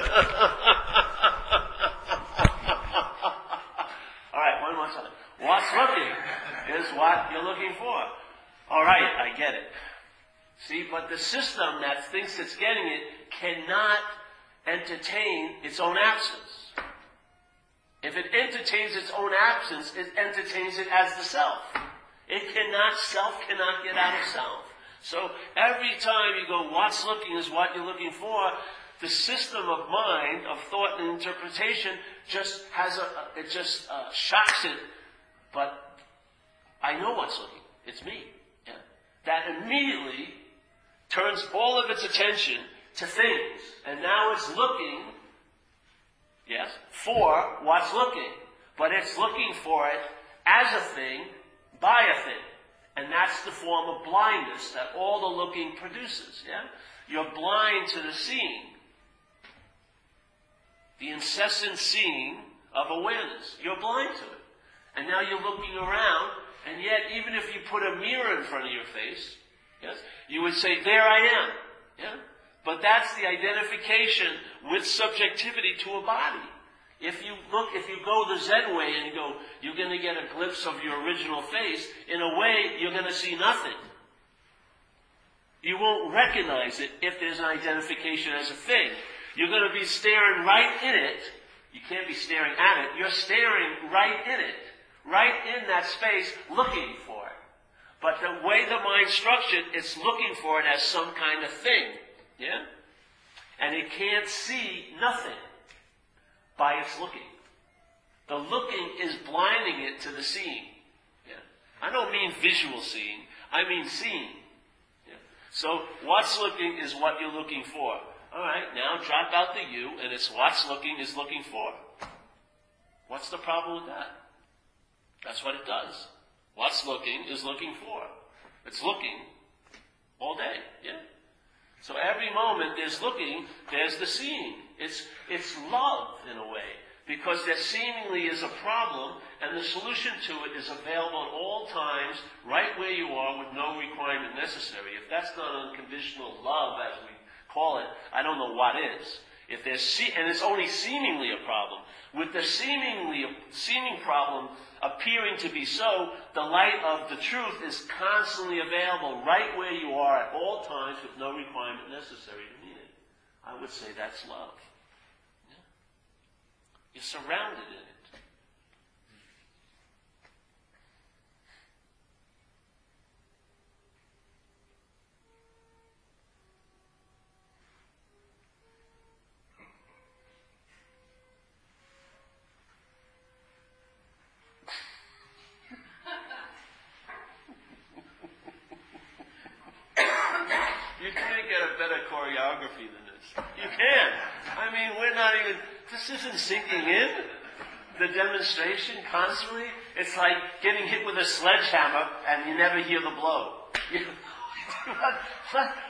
All right, one more time. What's looking is what you're looking for. All right, I get it. See, but the system that thinks it's getting it cannot entertain its own absence. If it entertains its own absence, it entertains it as the self. It cannot, self cannot get out of self. So every time you go, what's looking is what you're looking for, the system of mind, of thought and interpretation just has a, it just uh, shocks it. But I know what's looking. It's me. Yeah. That immediately turns all of its attention to things. And now it's looking, yes, for what's looking. But it's looking for it as a thing, by a thing. And that's the form of blindness that all the looking produces. Yeah? You're blind to the seeing. The incessant seeing of awareness. You're blind to it. And now you're looking around, and yet even if you put a mirror in front of your face, yes, you would say, there I am. Yeah? But that's the identification with subjectivity to a body. If you look, if you go the Zen way and go, you're going to get a glimpse of your original face, in a way, you're going to see nothing. You won't recognize it if there's an identification as a thing. You're going to be staring right in it. You can't be staring at it. You're staring right in it. Right in that space, looking for it. But the way the mind's structured, it's looking for it as some kind of thing. Yeah? And it can't see nothing by its looking. The looking is blinding it to the seeing. Yeah? I don't mean visual seeing, I mean seeing. Yeah? So what's looking is what you're looking for. Alright, now drop out the you, and it's what's looking is looking for. What's the problem with that? That's what it does. What's looking is looking for. It's looking all day, yeah? So every moment there's looking, there's the seeing. It's, it's love in a way. Because there seemingly is a problem, and the solution to it is available at all times, right where you are, with no requirement necessary. If that's not unconditional love, as we call it, I don't know what is. If there's see- and it's only seemingly a problem. With the seemingly seeming problem appearing to be so, the light of the truth is constantly available right where you are at all times with no requirement necessary to meet it. I would say that's love. Yeah? You're surrounded in it. You can't get a than this. You can't. I mean, we're not even, this isn't sinking in. The demonstration constantly, it's like getting hit with a sledgehammer and you never hear the blow.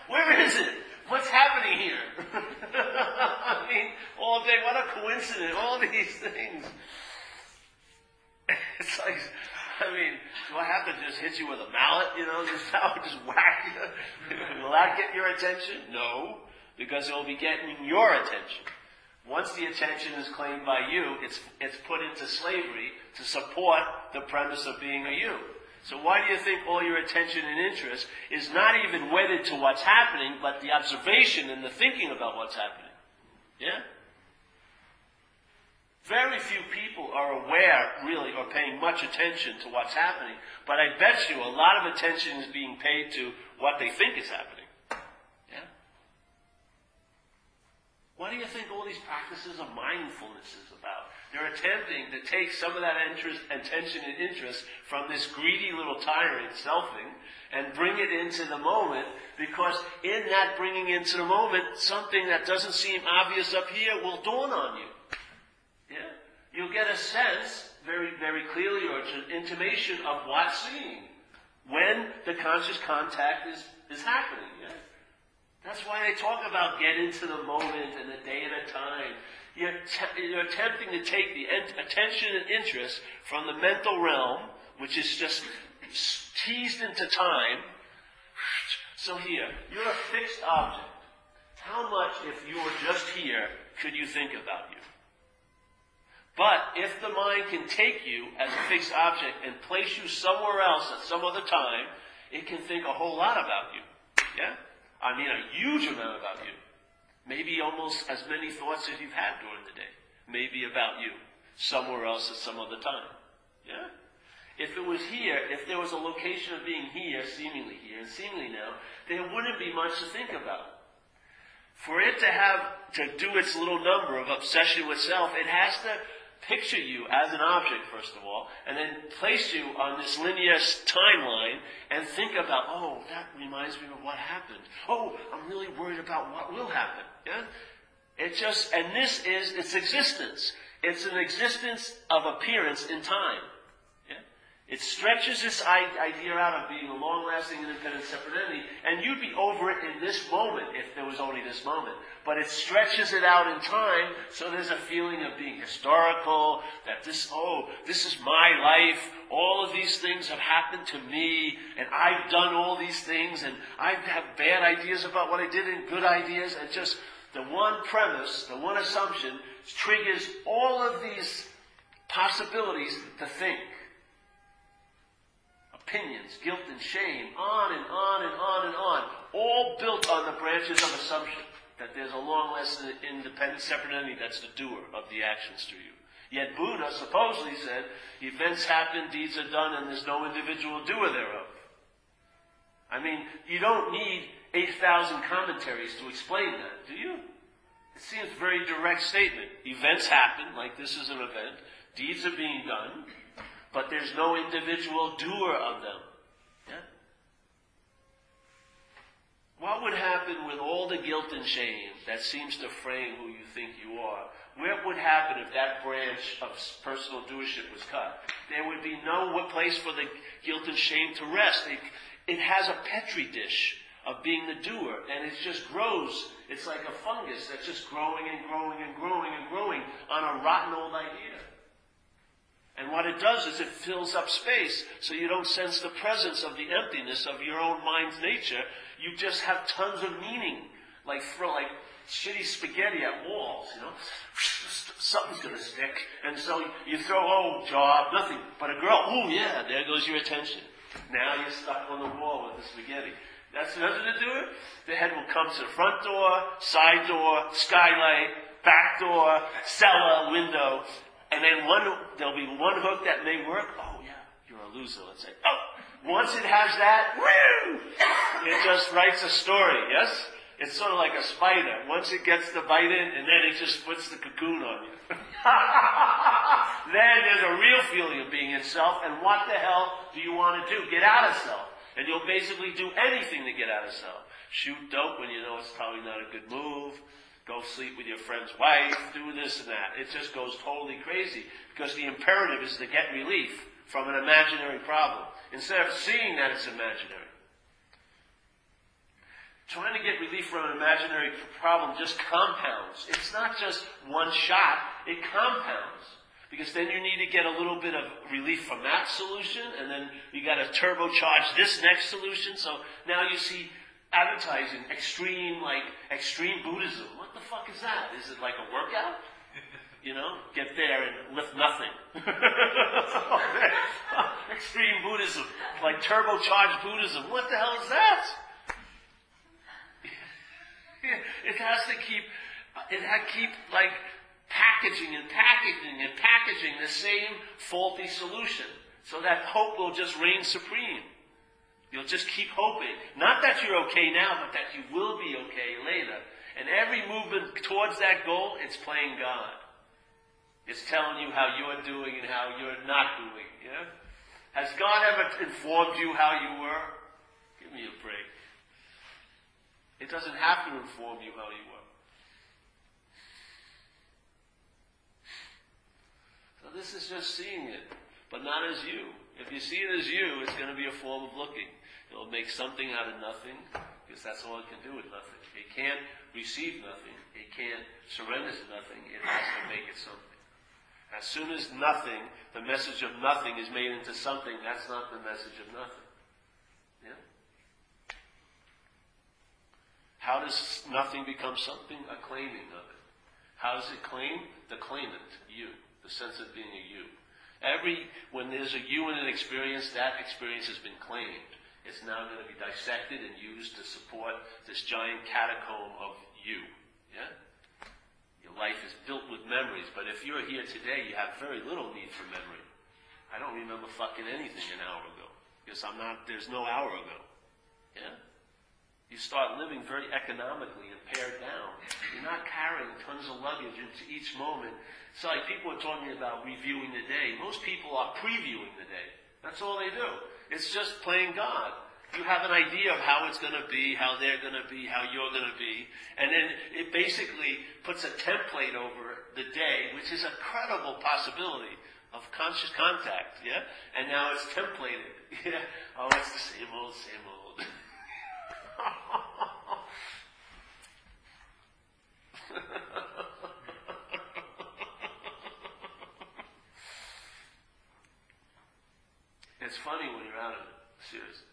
Where is it? What's happening here? I mean, all day, what a coincidence, all these things. It's like, I mean, do I have to just hit you with a mallet, you know, just just whack you? will that get your attention? No, because it will be getting your attention. Once the attention is claimed by you, it's, it's put into slavery to support the premise of being a you. So why do you think all your attention and interest is not even wedded to what's happening, but the observation and the thinking about what's happening? Yeah? Very few people are aware, really, or paying much attention to what's happening. But I bet you a lot of attention is being paid to what they think is happening. Yeah? What do you think all these practices of mindfulness is about? They're attempting to take some of that interest, attention and interest from this greedy little tyrant, selfing, and bring it into the moment, because in that bringing into the moment, something that doesn't seem obvious up here will dawn on you. Yeah? You'll get a sense, very, very clearly, or an intimation of what's seeing when the conscious contact is, is happening. Yeah? That's why they talk about get into the moment and a day at a time. You're, you're attempting to take the en- attention and interest from the mental realm, which is just teased into time. So here, you're a fixed object. how much, if you were just here, could you think about you? But if the mind can take you as a fixed object and place you somewhere else at some other time, it can think a whole lot about you. Yeah? I mean, a huge amount about you. Maybe almost as many thoughts as you've had during the day. Maybe about you. Somewhere else at some other time. Yeah? If it was here, if there was a location of being here, seemingly here, and seemingly now, there wouldn't be much to think about. For it to have, to do its little number of obsession with self, it has to picture you as an object, first of all, and then place you on this linear timeline and think about, oh, that reminds me of what happened. Oh, I'm really worried about what will happen. Yeah? It just, and this is its existence. It's an existence of appearance in time. It stretches this idea out of being a long-lasting, independent, separate entity, and you'd be over it in this moment if there was only this moment. But it stretches it out in time, so there's a feeling of being historical, that this, oh, this is my life, all of these things have happened to me, and I've done all these things, and I have bad ideas about what I did and good ideas, and just the one premise, the one assumption, triggers all of these possibilities to think opinions, guilt and shame, on and on and on and on, all built on the branches of assumption that there's a long lasting independent separate entity that's the doer of the actions to you. Yet Buddha supposedly said, events happen, deeds are done, and there's no individual doer thereof. I mean, you don't need 8,000 commentaries to explain that, do you? It seems a very direct statement. Events happen, like this is an event. Deeds are being done but there's no individual doer of them. Yeah? What would happen with all the guilt and shame that seems to frame who you think you are? What would happen if that branch of personal doership was cut? There would be no place for the guilt and shame to rest. It, it has a petri dish of being the doer, and it just grows. It's like a fungus that's just growing and growing and growing and growing on a rotten old idea. And what it does is it fills up space so you don't sense the presence of the emptiness of your own mind's nature. You just have tons of meaning, like throw like shitty spaghetti at walls, you know. Something's gonna stick. And so you throw, oh, job, nothing. But a girl, oh yeah, there goes your attention. Now you're stuck on the wall with the spaghetti. That's nothing to do it. The head will come to the front door, side door, skylight, back door, cellar, window, and then one, there'll be one hook that may work. Oh yeah, you're a loser. Let's say, oh, once it has that, woo, it just writes a story. Yes, it's sort of like a spider. Once it gets the bite in, and then it just puts the cocoon on you. then there's a real feeling of being in self. And what the hell do you want to do? Get out of self. And you'll basically do anything to get out of self. Shoot dope when you know it's probably not a good move go sleep with your friend's wife, do this and that. It just goes totally crazy because the imperative is to get relief from an imaginary problem instead of seeing that it's imaginary. Trying to get relief from an imaginary problem just compounds. It's not just one shot, it compounds. Because then you need to get a little bit of relief from that solution, and then you got to turbocharge this next solution. So now you see advertising extreme, like extreme Buddhism. What the fuck is that? Is it like a workout? You know, get there and lift nothing. extreme Buddhism, like turbocharged Buddhism. What the hell is that? it has to keep, it has to keep like packaging and packaging and packaging the same faulty solution so that hope will just reign supreme. You'll just keep hoping. Not that you're okay now, but that you will be okay later. And every movement towards that goal, it's playing God. It's telling you how you're doing and how you're not doing. Yeah? Has God ever informed you how you were? Give me a break. It doesn't have to inform you how you were. So this is just seeing it, but not as you. If you see it as you, it's going to be a form of looking. It'll make something out of nothing, because that's all it can do with nothing. It can't receive nothing. It can't surrender to nothing. It has to make it something. As soon as nothing, the message of nothing is made into something, that's not the message of nothing. Yeah? How does nothing become something? A claiming of it. How does it claim? The claimant, you, the sense of being a you. Every, when there's a you in an experience, that experience has been claimed. It's now going to be dissected and used to support this giant catacomb of you. Yeah? Your life is built with memories, but if you're here today, you have very little need for memory. I don't remember fucking anything an hour ago. Because I'm not, there's no hour ago. Yeah? You start living very economically and pared down. You're not carrying tons of luggage into each moment. It's like people are talking about reviewing the day. Most people are previewing the day. That's all they do. It's just playing God. You have an idea of how it's going to be, how they're going to be, how you're going to be, and then it basically puts a template over the day, which is a credible possibility of conscious contact, yeah? And now it's templated. Yeah. Oh, it's the same old, same old. it's funny when you're out of it, seriously.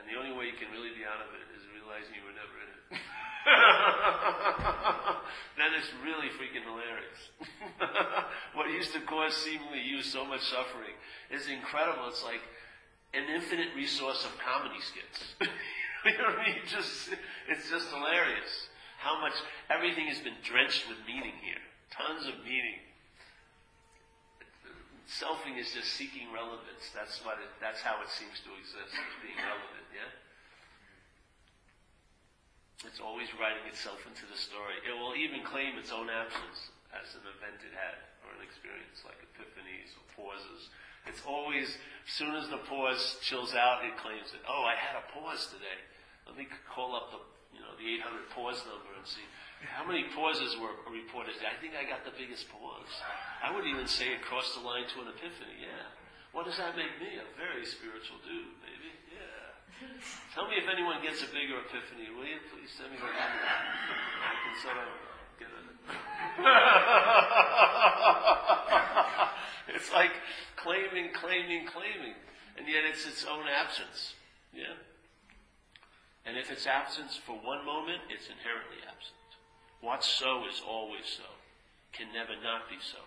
And the only way you can really be out of it is realizing you were never in it. then it's really freaking hilarious. what used to cause seemingly you so much suffering is incredible. It's like an infinite resource of comedy skits. you know what I mean? Just, it's just hilarious. How much, everything has been drenched with meaning here. Tons of meaning. Selfing is just seeking relevance. That's what it, that's how it seems to exist, as being relevant, yeah? It's always writing itself into the story. It will even claim its own absence as an event it had, or an experience, like epiphanies or pauses. It's always, as soon as the pause chills out, it claims it. Oh, I had a pause today. Let me call up the, you know, the 800 pause number and see how many pauses were reported? I think I got the biggest pause. I would even say it crossed the line to an epiphany. Yeah. What does that make me? A very spiritual dude, baby. Yeah. Tell me if anyone gets a bigger epiphany, will you? Please send me that. I can sort of get it. it's like claiming, claiming, claiming. And yet it's its own absence. Yeah? And if it's absence for one moment, it's inherently absent. What's so is always so, can never not be so.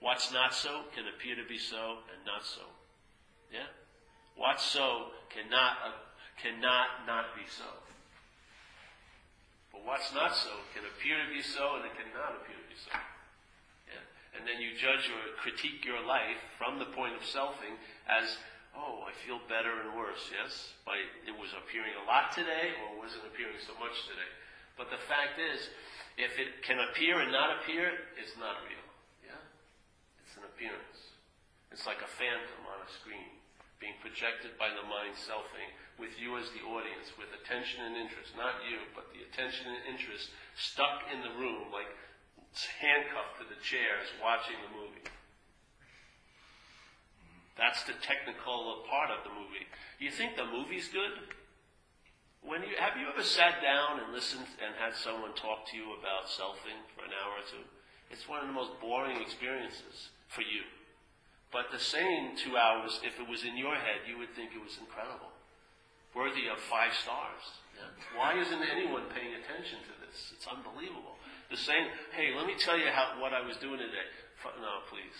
What's not so can appear to be so and not so. Yeah? What's so cannot, uh, cannot not be so. But what's not so can appear to be so and it cannot appear to be so. Yeah? And then you judge or critique your life from the point of selfing as, oh, I feel better and worse, yes? By it was appearing a lot today or wasn't appearing so much today? But the fact is, if it can appear and not appear, it's not real. Yeah? It's an appearance. It's like a phantom on a screen being projected by the mind selfing with you as the audience, with attention and interest. Not you, but the attention and interest stuck in the room like handcuffed to the chairs watching the movie. That's the technical part of the movie. You think the movie's good? When you, have you ever sat down and listened and had someone talk to you about selfing for an hour or two? It's one of the most boring experiences for you. But the same two hours, if it was in your head, you would think it was incredible. Worthy of five stars. Yeah? Why isn't anyone paying attention to this? It's unbelievable. The same, hey, let me tell you how, what I was doing today. No, please.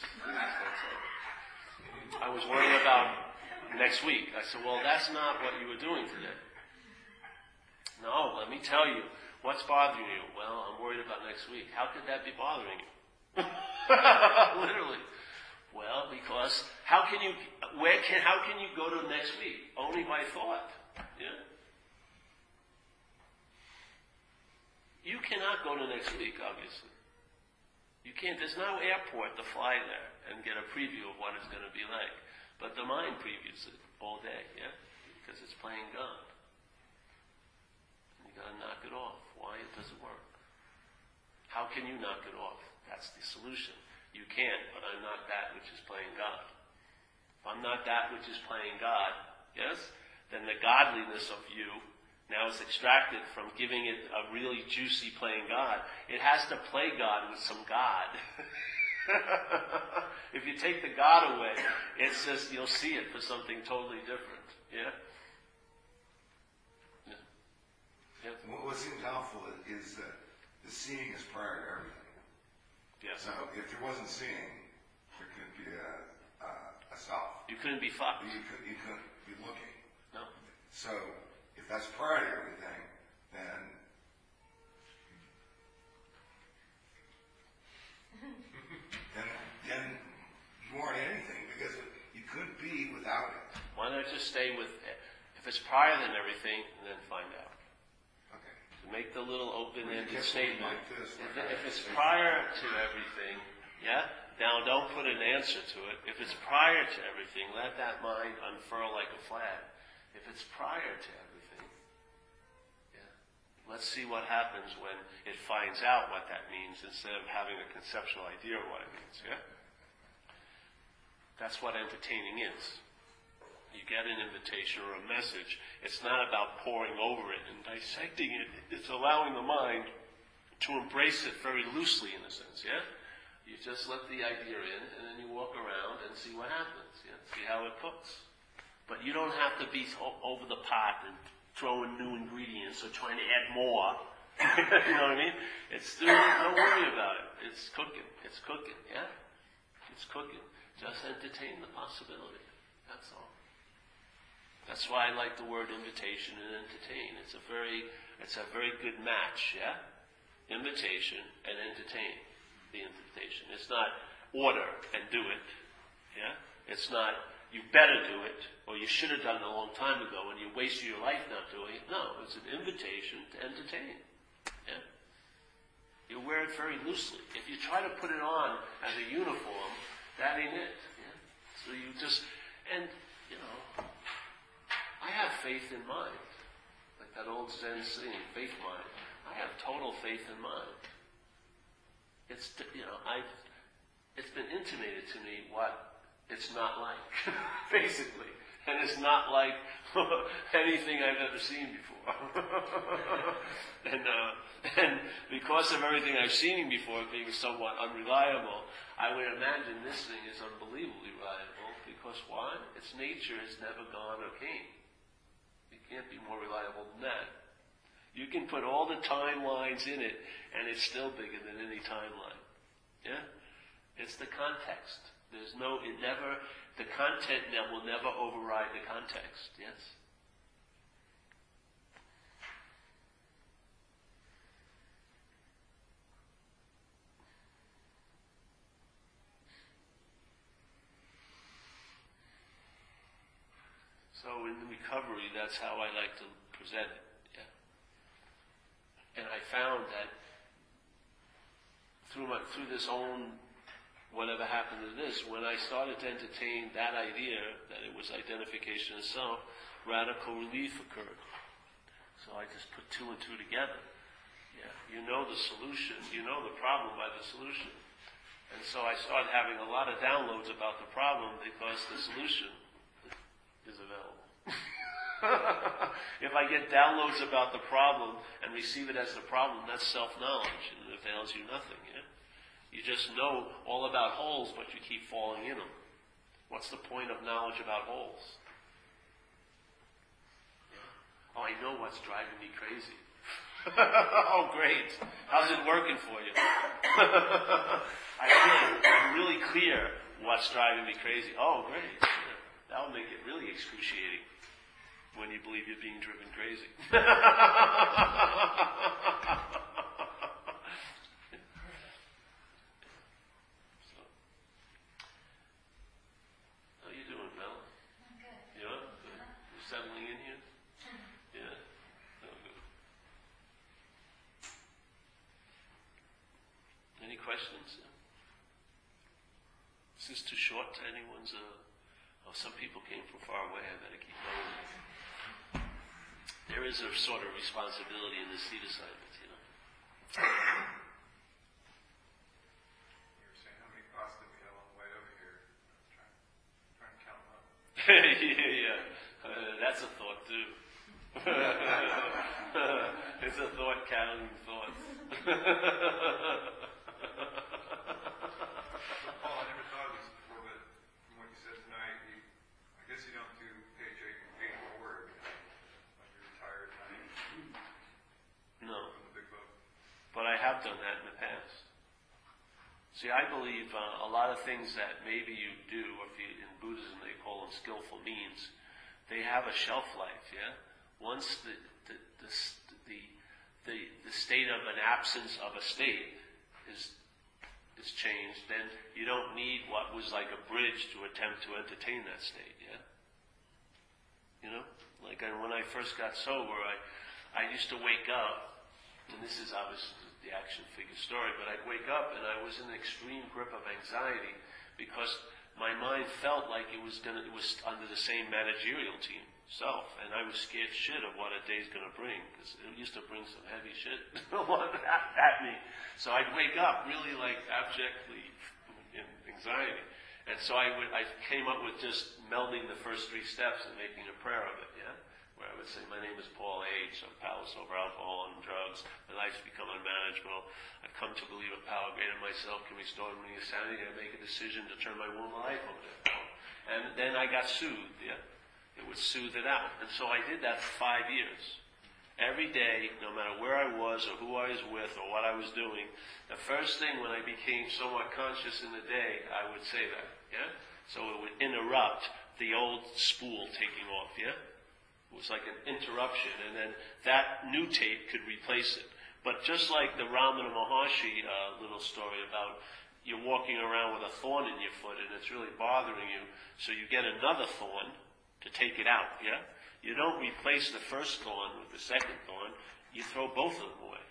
I was worrying about next week. I said, well, that's not what you were doing today. No, let me tell you. What's bothering you? Well, I'm worried about next week. How could that be bothering you? Literally. Well, because how can you, where can, how can you go to next week? Only by thought. Yeah? You cannot go to next week, obviously. You can't, there's no airport to fly there and get a preview of what it's going to be like. But the mind previews it all day, yeah? Because it's playing God gotta knock it off. Why? It doesn't work. How can you knock it off? That's the solution. You can't, but I'm not that which is playing God. If I'm not that which is playing God, yes, then the godliness of you now is extracted from giving it a really juicy playing God. It has to play God with some God. if you take the God away, it's just, you'll see it for something totally different. Yeah? Yes. And What, what seems helpful i- is that the seeing is prior to everything. Yes. So if there wasn't seeing, there couldn't be a, a, a self. You couldn't be fucked. You could, you couldn't be looking. No. So if that's prior to everything, then then then you aren't anything because you couldn't be without it. Why not just stay with, if it's prior than everything, then find out. Make the little open-ended Well, you get statement. like this, If, like if it's prior to everything, yeah? Now don't put an answer to it. If it's prior to everything, let that mind unfurl like a flag. If it's prior to everything, yeah? Let's see what happens when it finds out what that means instead of having a conceptual idea of what it means, yeah? That's what entertaining is. You get an invitation or a message. It's not about poring over it and dissecting it. It's allowing the mind to embrace it very loosely, in a sense, yeah? You just let the idea in, and then you walk around and see what happens, yeah? See how it cooks. But you don't have to be over the pot and throwing new ingredients or trying to add more. you know what I mean? It's don't worry about it. It's cooking. It's cooking, yeah? It's cooking. Just entertain the possibility. That's all. That's why I like the word invitation and entertain. It's a very, it's a very good match, yeah? Invitation and entertain. The invitation. It's not order and do it, yeah? It's not you better do it or you should have done it a long time ago and you wasted your life not doing it. No, it's an invitation to entertain, yeah? You wear it very loosely. If you try to put it on as a uniform, that ain't it. Yeah? So you just, and, you know, I have faith in mind. Like that old Zen saying, faith mind. I have total faith in mind. It's, you know, I've, it's been intimated to me what it's not like, basically. And it's not like anything I've ever seen before. and, uh, and because of everything I've seen before being somewhat unreliable, I would imagine this thing is unbelievably reliable because why? Its nature has never gone or came. Can't be more reliable than that. You can put all the timelines in it, and it's still bigger than any timeline. Yeah? It's the context. There's no, it never, the content will never override the context. Yes? So in recovery, that's how I like to present it. Yeah. And I found that through my through this own whatever happened to this, when I started to entertain that idea that it was identification of self, radical relief occurred. So I just put two and two together. Yeah. You know the solution, you know the problem by the solution. And so I started having a lot of downloads about the problem because the solution is available. if I get downloads about the problem and receive it as the problem, that's self-knowledge and it avails you nothing, yeah? You just know all about holes, but you keep falling in them. What's the point of knowledge about holes? Oh, I know what's driving me crazy. oh, great. How's it working for you? I feel I'm really clear what's driving me crazy. Oh, great. Yeah. That'll make it really excruciating when you believe you're being driven crazy. So, How you doing, Mel? You? Good. You settling in here? Yeah. Oh, good. Any questions? Is this too short to anyone's? Uh, oh, some people came from far away. I better keep going. There is a sort of responsibility in the seat assignment, you know. You were saying how many did we have on the way over here? Trying, trying to count them up. yeah, yeah. Uh, that's a thought too. it's a thought counting thoughts. Paul, I never thought of this before, but from what you said tonight, you, I guess you don't do page eight and page four every night, when you're retired. See, I believe uh, a lot of things that maybe you do, if you, in Buddhism they call them skillful means, they have a shelf life. Yeah. Once the the the the, the, the state of an absence of a state is is changed, then you don't need what was like a bridge to attempt to entertain that state. Yeah. You know, like I, when I first got sober, I I used to wake up, and this is obviously the action figure story, but I'd wake up and I was in an extreme grip of anxiety because my mind felt like it was gonna, it was under the same managerial team self, and I was scared shit of what a day's gonna bring because it used to bring some heavy shit at me. So I'd wake up really like abjectly in anxiety, and so I would, I came up with just melding the first three steps and making a prayer of it. I would say, My name is Paul H. I'm powerless over alcohol and drugs. My life's become unmanageable. I've come to believe a power greater than myself can restore me sanity. I make a decision to turn my whole life over to power. And then I got soothed, yeah? It would soothe it out. And so I did that for five years. Every day, no matter where I was or who I was with or what I was doing, the first thing when I became somewhat conscious in the day, I would say that, yeah? So it would interrupt the old spool taking off, yeah? It was like an interruption, and then that new tape could replace it. But just like the Ramana Maharshi uh, little story about you're walking around with a thorn in your foot and it's really bothering you, so you get another thorn to take it out, yeah? You don't replace the first thorn with the second thorn, you throw both of them away.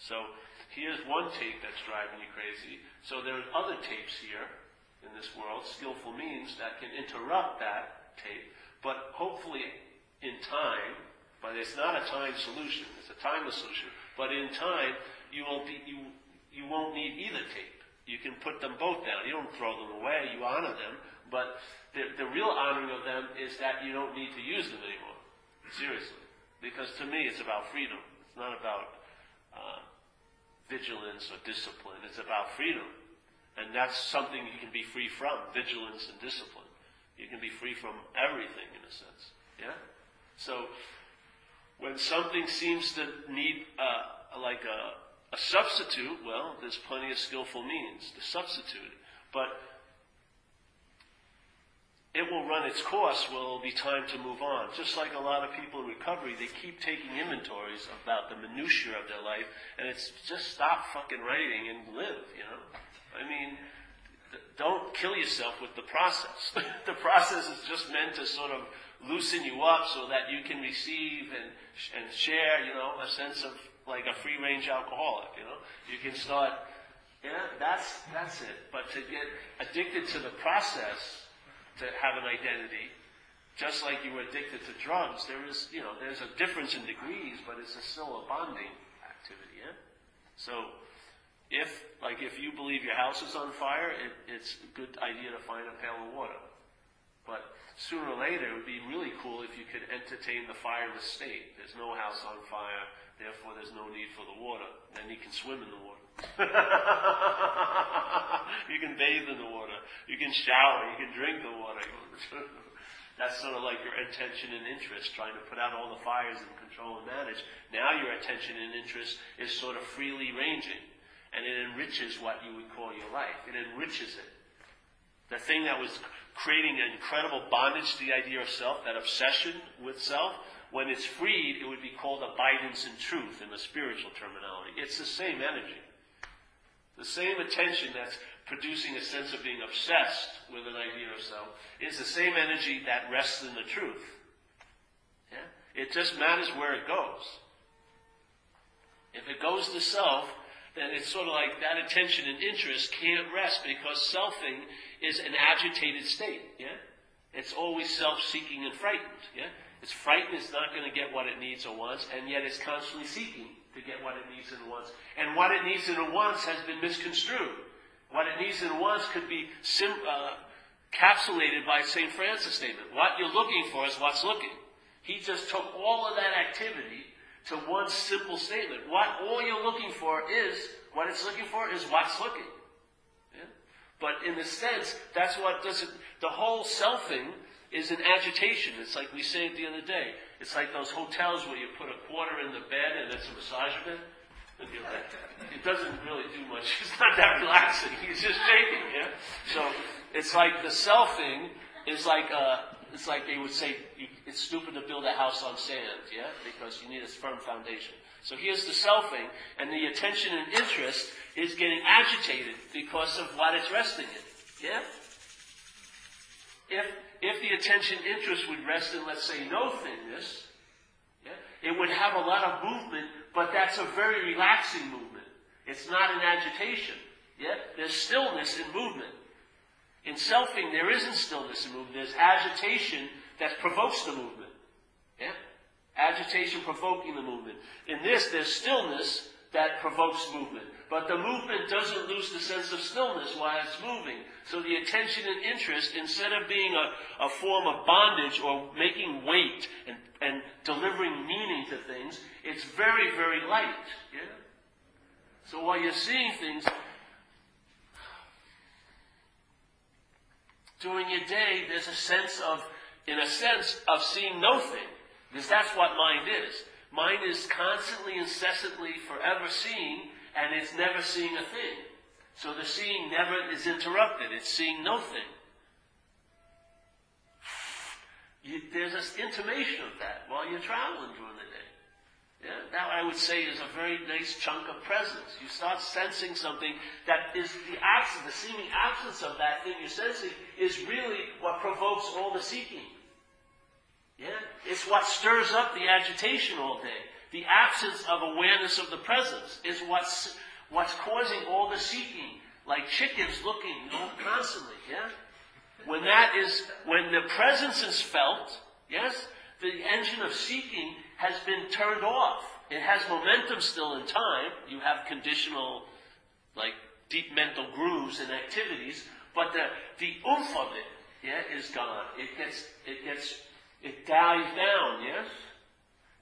So here's one tape that's driving you crazy. So there are other tapes here in this world, skillful means, that can interrupt that tape, but hopefully in time, but it's not a time solution. It's a timeless solution. But in time, you won't be, you, you won't need either tape. You can put them both down. You don't throw them away. You honor them. But the, the real honoring of them is that you don't need to use them anymore. Seriously. Because to me, it's about freedom. It's not about uh, vigilance or discipline. It's about freedom. And that's something you can be free from, vigilance and discipline. You can be free from everything in a sense. Yeah? So when something seems to need uh, like a, a substitute, well, there's plenty of skillful means to substitute it. But it will run its course, well, it'll be time to move on. Just like a lot of people in recovery, they keep taking inventories about the minutiae of their life, and it's just stop fucking writing and live, you know? I mean, don't kill yourself with the process. the process is just meant to sort of loosen you up so that you can receive and, and share, you know, a sense of like a free range alcoholic, you know. You can start, yeah, that's, that's it. But to get addicted to the process, to have an identity, just like you were addicted to drugs, there is, you know, there's a difference in degrees, but it's a, still a bonding activity, yeah? So, if, like, if you believe your house is on fire, it, it's a good idea to find a pail of water. But sooner or later, it would be really cool if you could entertain the fireless state. There's no house on fire, therefore there's no need for the water. Then you can swim in the water. you can bathe in the water. You can shower. You can drink the water. That's sort of like your attention and interest, trying to put out all the fires and control and manage. Now your attention and interest is sort of freely ranging, and it enriches what you would call your life. It enriches it. The thing that was creating an incredible bondage to the idea of self, that obsession with self, when it's freed, it would be called abidance in truth in the spiritual terminology. It's the same energy. The same attention that's producing a sense of being obsessed with an idea of self is the same energy that rests in the truth. Yeah? It just matters where it goes. If it goes to self, then it's sort of like that attention and interest can't rest because selfing is an agitated state. Yeah? It's always self-seeking and frightened. Yeah? It's frightened it's not going to get what it needs or wants, and yet it's constantly seeking to get what it needs and wants. And what it needs and wants has been misconstrued. What it needs and wants could be sim- uh, by St. Francis' statement. What you're looking for is what's looking. He just took all of that activity to one simple statement. What all you're looking for is, what it's looking for is what's looking. But in a sense, that's what does it, the whole selfing is an agitation. It's like we said the other day. It's like those hotels where you put a quarter in the bed and it's a massage bed. You know, It doesn't really do much. It's not that relaxing. He's just shaking, yeah? So it's like the selfing is like, uh, it's like they would say, it's stupid to build a house on sand, yeah? Because you need a firm foundation. So here's the selfing, and the attention and interest is getting agitated because of what it's resting in, yeah? If, if the attention interest would rest in, let's say, no thingness, yeah, it would have a lot of movement, but that's a very relaxing movement. It's not an agitation. Yeah? There's stillness in movement. In selfing, there isn't stillness in movement. There's agitation that provokes the movement. Yeah? Agitation provoking the movement. In this, there's stillness that provokes movement. But the movement doesn't lose the sense of stillness while it's moving. So the attention and interest, instead of being a, a form of bondage or making weight and, and delivering meaning to things, it's very, very light. Yeah? So while you're seeing things, during your day, there's a sense of, in a sense, of seeing no thing. Because that's what mind is. Mind is constantly, incessantly, forever seeing, and it's never seeing a thing. So the seeing never is interrupted. It's seeing no thing. There's an intimation of that while you're traveling during the day. Yeah, that I would say is a very nice chunk of presence. You start sensing something that is the absence, the seeming absence of that thing you're sensing is really what provokes all the seeking. Yeah? It's what stirs up the agitation all day. The absence of awareness of the presence is what's, what's causing all the seeking, like chickens looking constantly, yeah? When that is, when the presence is felt, yes, the engine of seeking has been turned off. It has momentum still in time. You have conditional, like deep mental grooves and activities, but the, the oomph of it, yeah, is gone. It gets, it gets, it dies down, yes?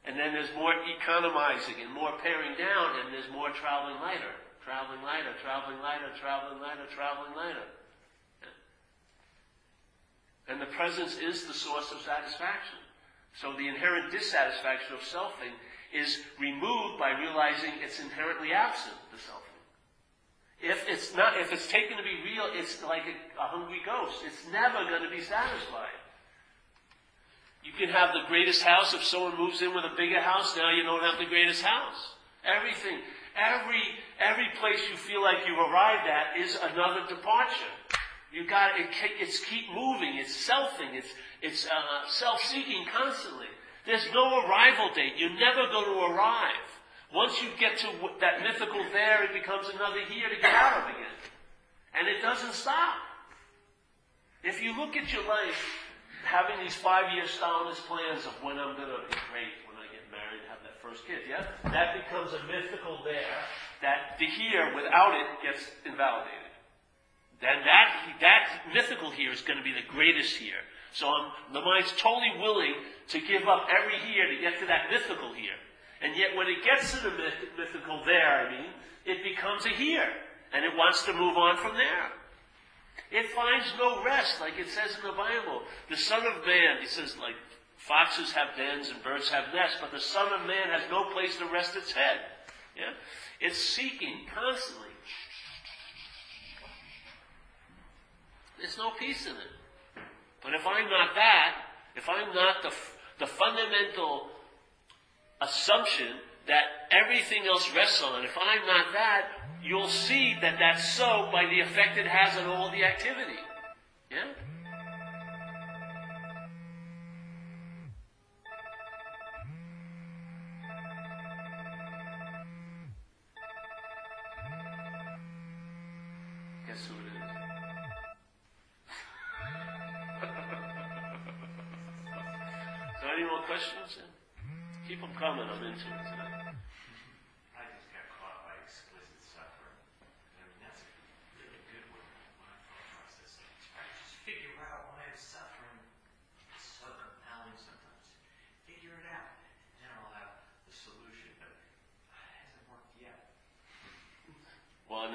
And then there's more economizing and more paring down, and there's more traveling lighter, traveling lighter, traveling lighter, traveling lighter, traveling lighter. And the presence is the source of satisfaction. So the inherent dissatisfaction of selfing is removed by realizing it's inherently absent, the selfing. If it's not, if it's taken to be real, it's like a, a hungry ghost. It's never going to be satisfied. You can have the greatest house if someone moves in with a bigger house. Now you don't have the greatest house. Everything, every every place you feel like you've arrived at is another departure. You got it. It's keep moving. It's selfing. It's it's uh, self-seeking constantly. There's no arrival date. You're never going to arrive. Once you get to that mythical there, it becomes another here to get out of again, and it doesn't stop. If you look at your life, having these five-year Stalinist plans of when I'm going to be great, when I get married, have that first kid, yeah, that becomes a mythical there. That the here without it gets invalidated then that, that mythical here is going to be the greatest here. So I'm, the mind's totally willing to give up every here to get to that mythical here. And yet when it gets to the myth, mythical there, I mean, it becomes a here. And it wants to move on from there. It finds no rest, like it says in the Bible. The Son of Man, he says, like, foxes have dens and birds have nests, but the Son of Man has no place to rest its head. Yeah? It's seeking constantly. There's no peace in it. But if I'm not that, if I'm not the, the fundamental assumption that everything else rests on, And if I'm not that, you'll see that that's so by the effect it has on all the activity. Yeah?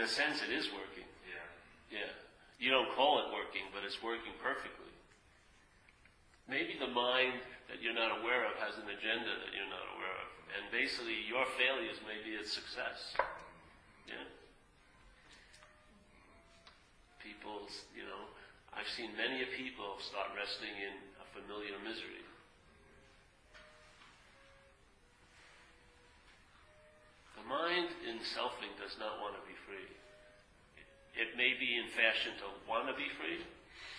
A sense, it is working. Yeah. Yeah. You don't call it working, but it's working perfectly. Maybe the mind that you're not aware of has an agenda that you're not aware of. And basically, your failures may be its success. Yeah. People, you know, I've seen many a people start resting in a familiar misery. The mind in selfing does not want to be free. It may be in fashion to want to be free,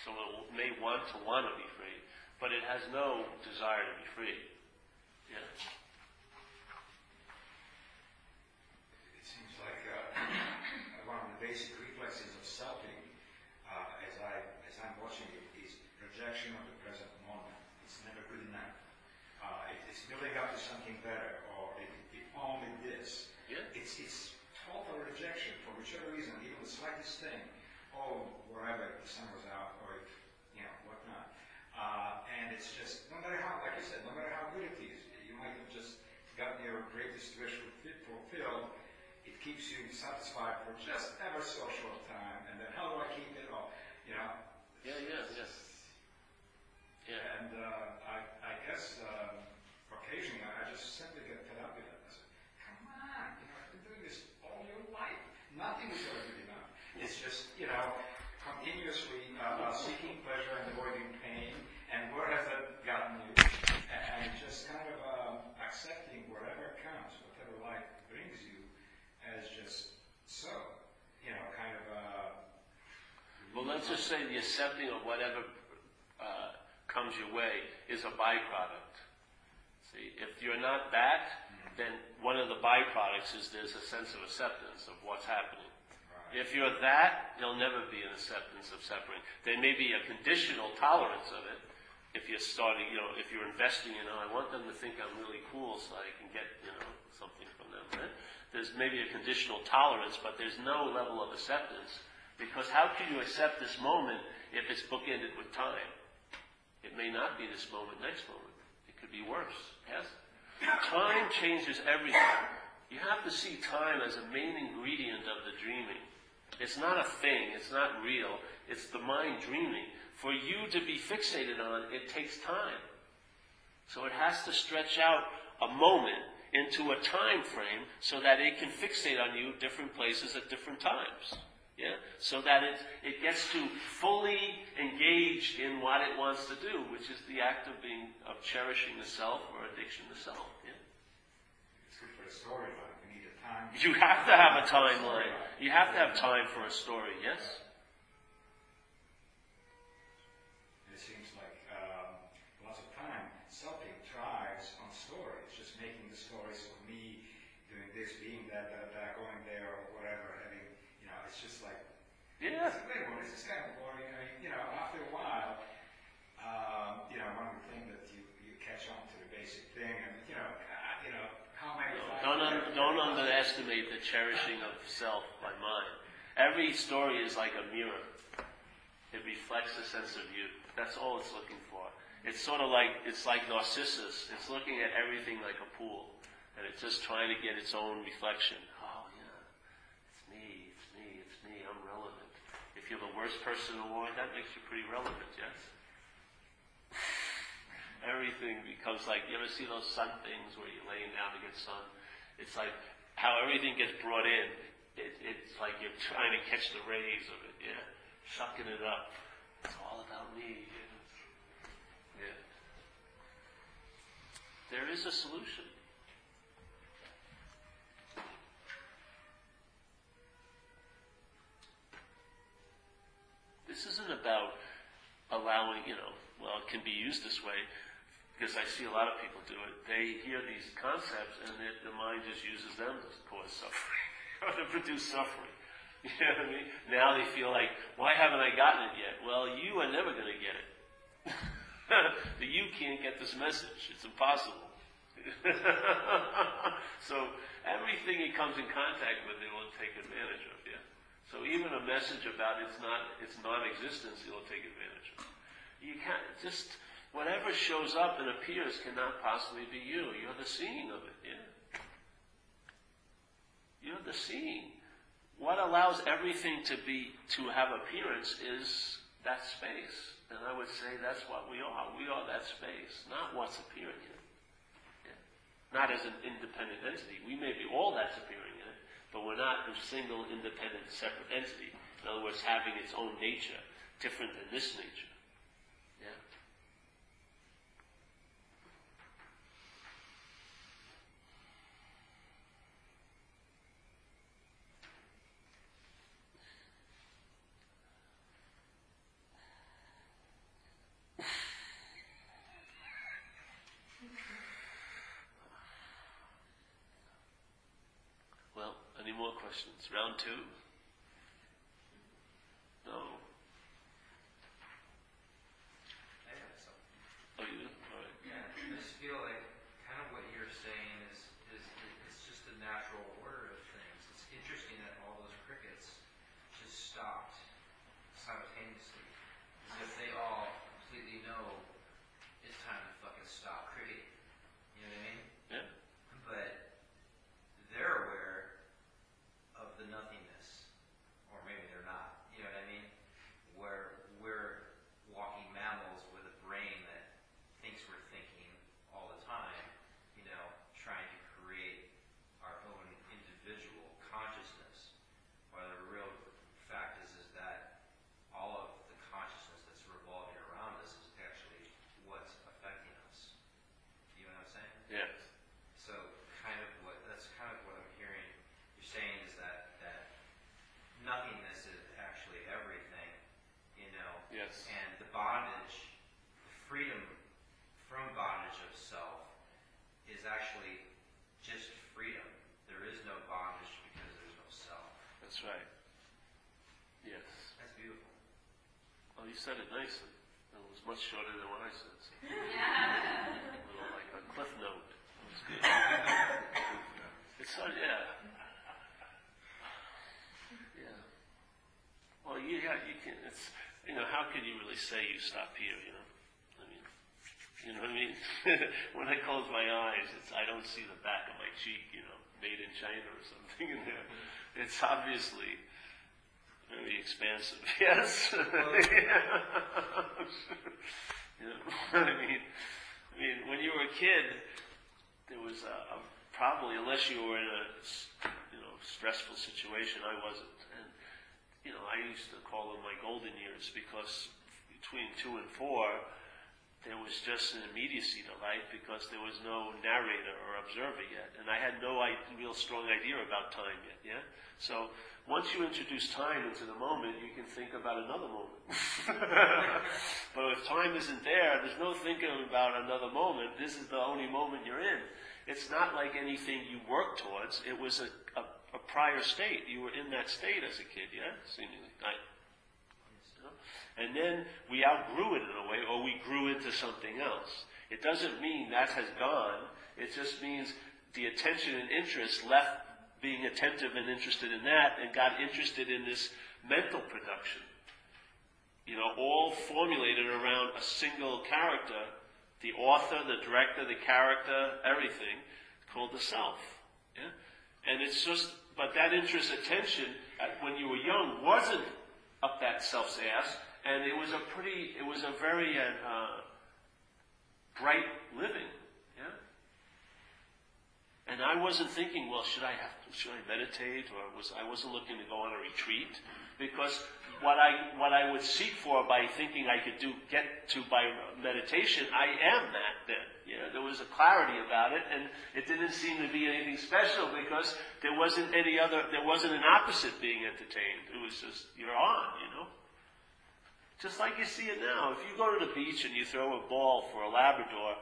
so it may want to want to be free, but it has no desire to be free. Yeah. It seems like uh, one of the basic reflexes of selfing, uh, as I as I'm watching it, is rejection of the present moment. It's never good enough. Uh, it, it's building up to something better, or if, if only this. Yeah. It's it's total rejection whichever reason, even the slightest thing. Oh, wherever the sun was out, or you know whatnot. Uh, and it's just no matter how, like I said, no matter how good it is, you might have just gotten your greatest wish fulfilled. It keeps you satisfied for just ever so short time, and then how do I keep it? Oh, you know. Yeah, yeah, yeah. Yeah. And uh, I, I guess um, occasionally I I just simply get fed up with it. I say, come on, you know, I've been doing this all your life. Nothing is ever good enough. It's just, you know, continuously uh, uh, seeking pleasure and avoiding pain. And where has that gotten you? And just kind of um, accepting whatever comes, whatever life brings you, as just so. You know, kind of. Uh, Well, let's just say the accepting of whatever uh, comes your way is a byproduct. See, if you're not that, then one of the byproducts is there's a sense of acceptance of what's happening. If you're that, there'll never be an acceptance of suffering. There may be a conditional tolerance of it. If you're starting, you know, if you're investing in, oh, I want them to think I'm really cool so I can get, you know, something from them. Right? There's maybe a conditional tolerance, but there's no level of acceptance. Because how can you accept this moment if it's bookended with time? It may not be this moment, next moment. It could be worse. Yes? Time changes everything. You have to see time as a main ingredient of the dreaming. It's not a thing, it's not real, it's the mind dreaming. For you to be fixated on, it takes time. So it has to stretch out a moment into a time frame so that it can fixate on you different places at different times. Yeah? So that it, it gets to fully engage in what it wants to do, which is the act of being of cherishing the self or addiction to self. Yeah? it's good for the storyline. We need a time. You have to have a timeline. You have to have time for a story, yes? And it seems like um, lots of time selfing thrives on story. It's just making the stories of me doing this, being that, that, that, going there, or whatever. Having, you know, it's just like, Yeah. wait a minute, this is kind of boring. I mean, you know, after a while, um, you know, one would think that you, you catch on to the basic thing, and you know, uh, you know, how many times Don't, un- don't underestimate cherishing of self by mind. Every story is like a mirror. It reflects a sense of you. That's all it's looking for. It's sort of like it's like Narcissus. It's looking at everything like a pool, and it's just trying to get its own reflection. Oh yeah, it's me, it's me, it's me. I'm relevant. If you're the worst person in the world, that makes you pretty relevant, yes. everything becomes like you ever see those sun things where you're laying down to get sun? It's like how everything gets brought in. It, it's like you're trying to catch the rays of it, yeah, sucking it up. It's all about me. Yeah. yeah. There is a solution. This isn't about allowing, you know, well, it can be used this way because I see a lot of people do it. They hear these concepts and the mind just uses them to cause suffering or to produce suffering. You know what I mean? Now they feel like, why haven't I gotten it yet? Well, you are never going to get it. the you can't get this message. It's impossible. so everything he comes in contact with, he will take advantage of. Yeah. So even a message about its not its non-existence, he'll take advantage of. You can't just whatever shows up and appears cannot possibly be you. You're the seeing of it. Yeah. You're the seeing. What allows everything to be to have appearance is that space. And I would say that's what we are. We are that space, not what's appearing. In it. Yeah. not as an independent entity. We may be all that's appearing in it, but we're not a single, independent, separate entity. In other words, having its own nature, different than this nature. Yeah. Well, any more questions? Round two? No. I have something. Oh, you do? All right. Yeah, I just feel like kind of what you're saying is, is it's just the natural order of things. It's interesting that all those crickets just stopped simultaneously. As if they all completely know it's time to fucking stop cricketing. You know what I mean? Yeah. But they're aware of the nothingness. Or maybe they're not. You know what I mean? Where we're walking mammals with a brain that thinks we're thinking all the time, you know, trying to create our own individual consciousness. While the real fact is, is that all of the consciousness that's revolving around us is actually what's affecting us. You know what I'm saying? Yes. So kind of what that's kind of what I'm hearing you're saying is that that nothingness is actually everything, you know. Yes. And the bondage, the freedom from bondage of self is actually just freedom. There is no bondage because there's no self. That's right. Yes. That's beautiful. Well, you said it nicely. It was much shorter than what I said. So. a little like a cliff note. It was good. it's so, yeah. Yeah. Well, you got, you can, it's, you know, how can you really say you stop here, you know? I mean, you know what I mean? when I close my eyes, it's, I don't see the back of my cheek, you know, made in China or something in there. It's obviously very expansive. Yes. you know, I mean, I mean, when you were a kid, there was a, a probably, unless you were in a you know stressful situation, I wasn't. And you know, I used to call them my golden years because between two and four, there was just an immediacy to life because there was no narrator or observer yet, and I had no real strong idea about time yet. Yeah, so once you introduce time into the moment, you can think about another moment. but if time isn't there, there's no thinking about another moment. This is the only moment you're in. It's not like anything you work towards. It was a, a, a prior state. You were in that state as a kid, yeah, seemingly. I? And then we outgrew it in a way, or we grew into something else. It doesn't mean that has gone. It just means the attention and interest left being attentive and interested in that and got interested in this mental production. You know, all formulated around a single character, the author, the director, the character, everything, called the self. Yeah? And it's just, but that interest attention when you were young wasn't up that self's ass, and it was a pretty, it was a very uh, bright living. Yeah? And I wasn't thinking, well, should I have, should I meditate, or was I wasn't looking to go on a retreat, because what I what I would seek for by thinking I could do get to by meditation, I am that then. Yeah, there was a clarity about it, and it didn't seem to be anything special because there wasn't any other, there wasn't an opposite being entertained. It was just you're on, you know. Just like you see it now. If you go to the beach and you throw a ball for a Labrador,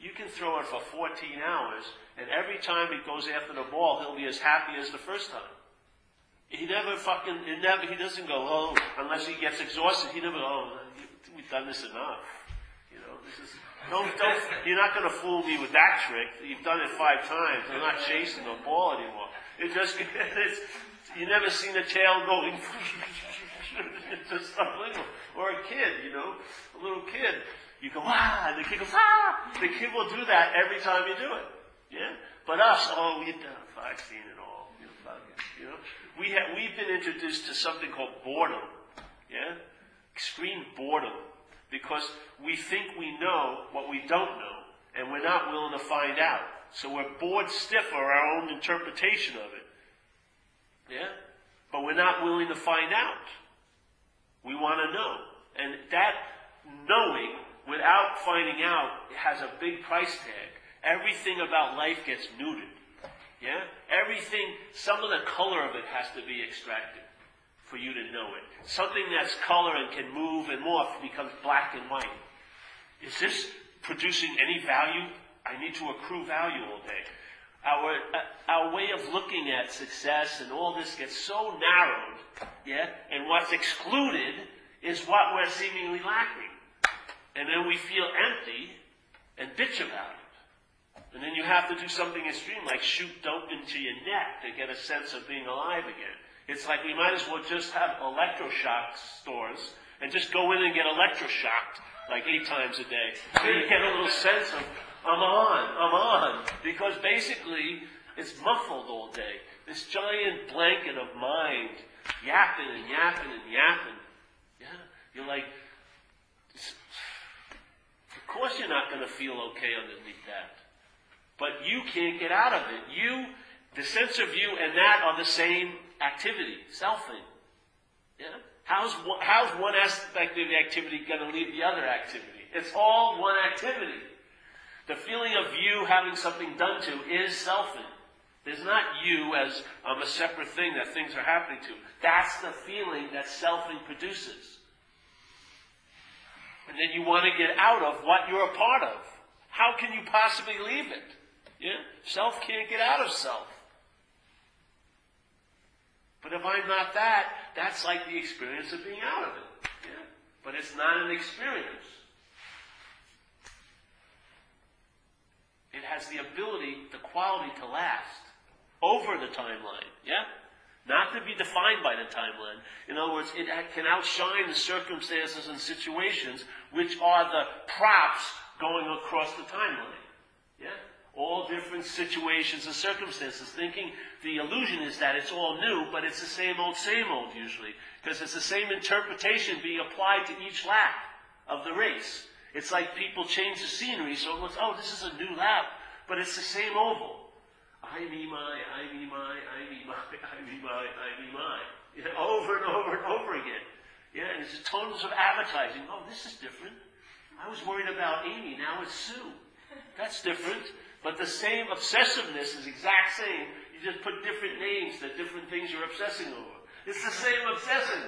you can throw it for 14 hours, and every time he goes after the ball, he'll be as happy as the first time. He never fucking, he never, he doesn't go, oh, unless he gets exhausted, he never, oh, we've done this enough. You know, this is, don't, don't, you're not gonna fool me with that trick. You've done it five times. I'm not chasing the ball anymore. It just, it's, you never seen a tail going, just unbelievable. Or a kid, you know, a little kid. You go, ah, and the kid goes, ah! The kid will do that every time you do it. Yeah? But us, oh, we've done, I've seen it all. You know? We have, we've been introduced to something called boredom. Yeah? Extreme boredom. Because we think we know what we don't know, and we're not willing to find out. So we're bored stiff for our own interpretation of it. Yeah? But we're not willing to find out. We want to know. And that knowing without finding out has a big price tag. Everything about life gets neutered. Yeah? Everything, some of the color of it has to be extracted for you to know it. Something that's color and can move and morph becomes black and white. Is this producing any value? I need to accrue value all day. Our, uh, our way of looking at success and all this gets so narrowed, yeah, and what's excluded is what we're seemingly lacking. And then we feel empty and bitch about it. And then you have to do something extreme like shoot dope into your neck to get a sense of being alive again. It's like we might as well just have electroshock stores and just go in and get electroshocked like eight times a day. So you get a little sense of, I'm on, I'm on. Because basically, it's muffled all day. This giant blanket of mind, yapping and yapping and yapping. Yeah? You're like, of course you're not going to feel okay underneath that. But you can't get out of it. You, the sense of you and that are the same activity, selfing. Yeah? How's one, how's one aspect of the activity going to leave the other activity? It's all one activity. The feeling of you having something done to is selfing. There's not you as um, a separate thing that things are happening to. That's the feeling that selfing produces. And then you want to get out of what you're a part of. How can you possibly leave it? Yeah? Self can't get out of self. But if I'm not that, that's like the experience of being out of it. Yeah? But it's not an experience. It has the ability, the quality to last over the timeline. Yeah? Not to be defined by the timeline. In other words, it can outshine the circumstances and situations which are the props going across the timeline. Yeah? All different situations and circumstances, thinking the illusion is that it's all new, but it's the same old, same old usually. Because it's the same interpretation being applied to each lap of the race. It's like people change the scenery, so it looks, oh, this is a new lap, but it's the same oval. I me my, I me my, I me my, I me my, I me my. Know, over and over and over again. Yeah, and it's tons of advertising. Oh, this is different. I was worried about Amy, now it's Sue. That's different. But the same obsessiveness is exact same. You just put different names to different things you're obsessing over. It's the same obsessing.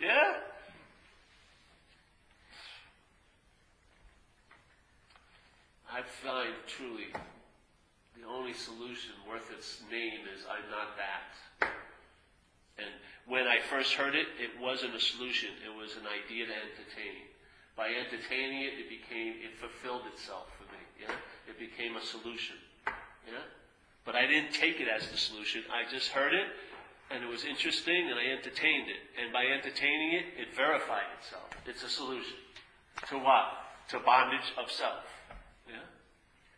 Yeah? I find truly the only solution worth its name is I'm not that. And when I first heard it, it wasn't a solution. It was an idea to entertain. By entertaining it, it became, it fulfilled itself for me. Yeah? It became a solution. Yeah? But I didn't take it as the solution. I just heard it, and it was interesting, and I entertained it. And by entertaining it, it verified itself. It's a solution. To what? To bondage of self.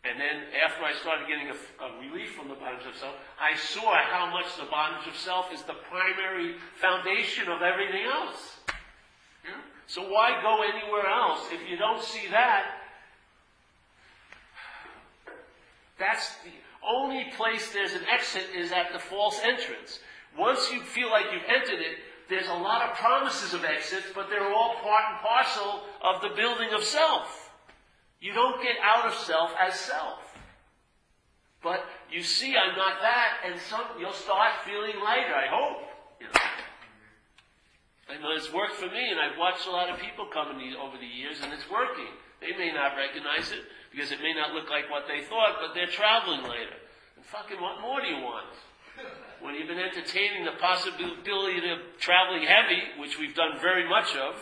And then after I started getting a, a, relief from the bondage of self, I saw how much the bondage of self is the primary foundation of everything else. Yeah? So why go anywhere else if you don't see that? That's the only place there's an exit is at the false entrance. Once you feel like you've entered it, there's a lot of promises of exits, but they're all part and parcel of the building of self. You don't get out of self as self. But you see, I'm not that, and some, you'll start feeling lighter, I hope. You know. I know uh, it's worked for me, and I've watched a lot of people come in these, over the years, and it's working. They may not recognize it, because it may not look like what they thought, but they're traveling later. And fucking what more do you want? When you've been entertaining the possibility of traveling heavy, which we've done very much of,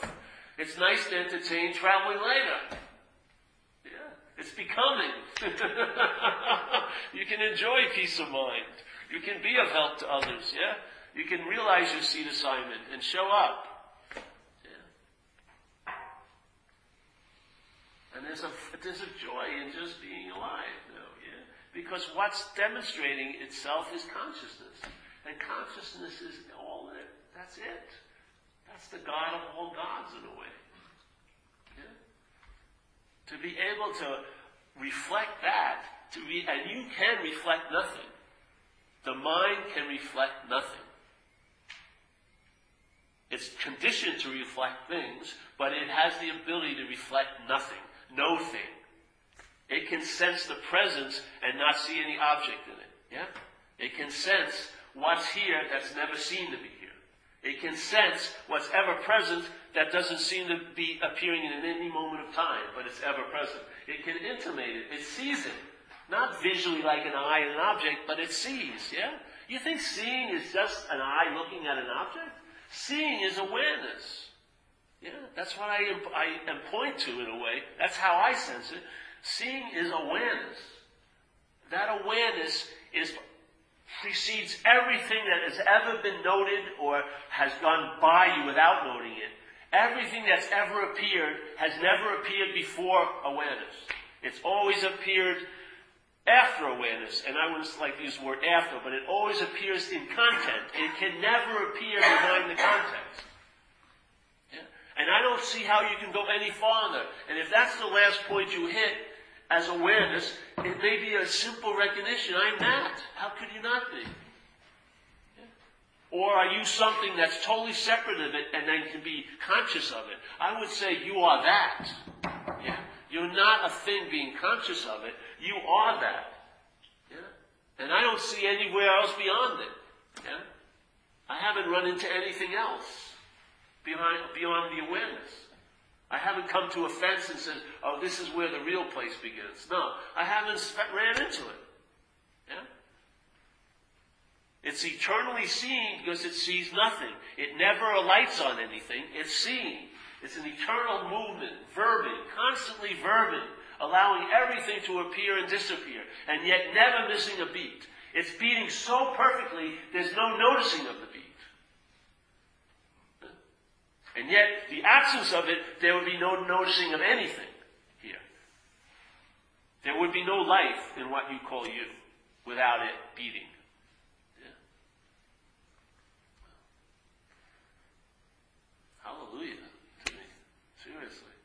it's nice to entertain traveling later. It's becoming. you can enjoy peace of mind. You can be of help to others, yeah? You can realize your seed assignment and show up. Yeah? And there's a, there's a joy in just being alive, know, yeah? Because what's demonstrating itself is consciousness. And consciousness is all it. That's it. That's the God of all gods in a way. To be able to reflect that to be, and you can reflect nothing. The mind can reflect nothing. It's conditioned to reflect things, but it has the ability to reflect nothing, no thing. It can sense the presence and not see any object in it. Yeah? It can sense what's here that's never seen to be. It can sense what's ever present that doesn't seem to be appearing in any moment of time, but it's ever present. It can intimate it. It sees it. Not visually like an eye and an object, but it sees, yeah? You think seeing is just an eye looking at an object? Seeing is awareness. Yeah, that's what I, I am point to in a way. That's how I sense it. Seeing is awareness. That awareness is precedes everything that has ever been noted or has gone by you without noting it. Everything that's ever appeared has never appeared before awareness. It's always appeared after awareness, and I wouldn't like to use the word after, but it always appears in content. It can never appear behind the context. Yeah? And I don't see how you can go any farther. And if that's the last point you hit as awareness, it may be a simple recognition. I'm that. How could you not be? Or are you something that's totally separate of it and then can be conscious of it? I would say you are that. Yeah? You're not a thing being conscious of it. You are that. Yeah? And I don't see anywhere else beyond it. Yeah? I haven't run into anything else behind, beyond the awareness. I haven't come to a fence and said, oh, this is where the real place begins. No, I haven't ran into it. Yeah? It's eternally seeing because it sees nothing. It never alights on anything. It's seeing. It's an eternal movement, verbing, constantly verbing, allowing everything to appear and disappear, and yet never missing a beat. It's beating so perfectly, there's no noticing of the beat. And yet, the absence of it, there would be no noticing of anything here. There would be no life in what you call you without it beating. Yeah. Hallelujah to me. Seriously.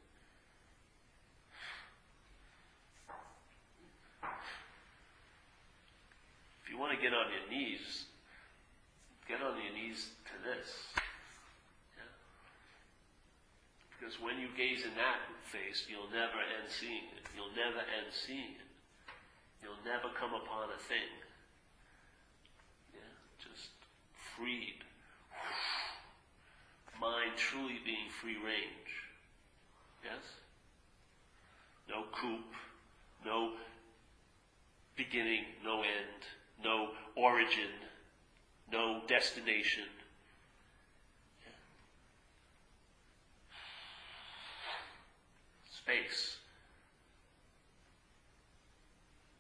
If you want to get on your knees, get on your knees to this. Yeah. Because when you gaze in that face, you'll never end seeing it. You'll never end seeing it. You'll never come upon a thing. Yeah, just freed. Mind truly being free range. Yes? No coop, no beginning, no end, no origin, no destination. Space.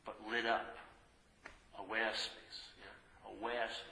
But lit up. Aware space. Yeah? Aware space.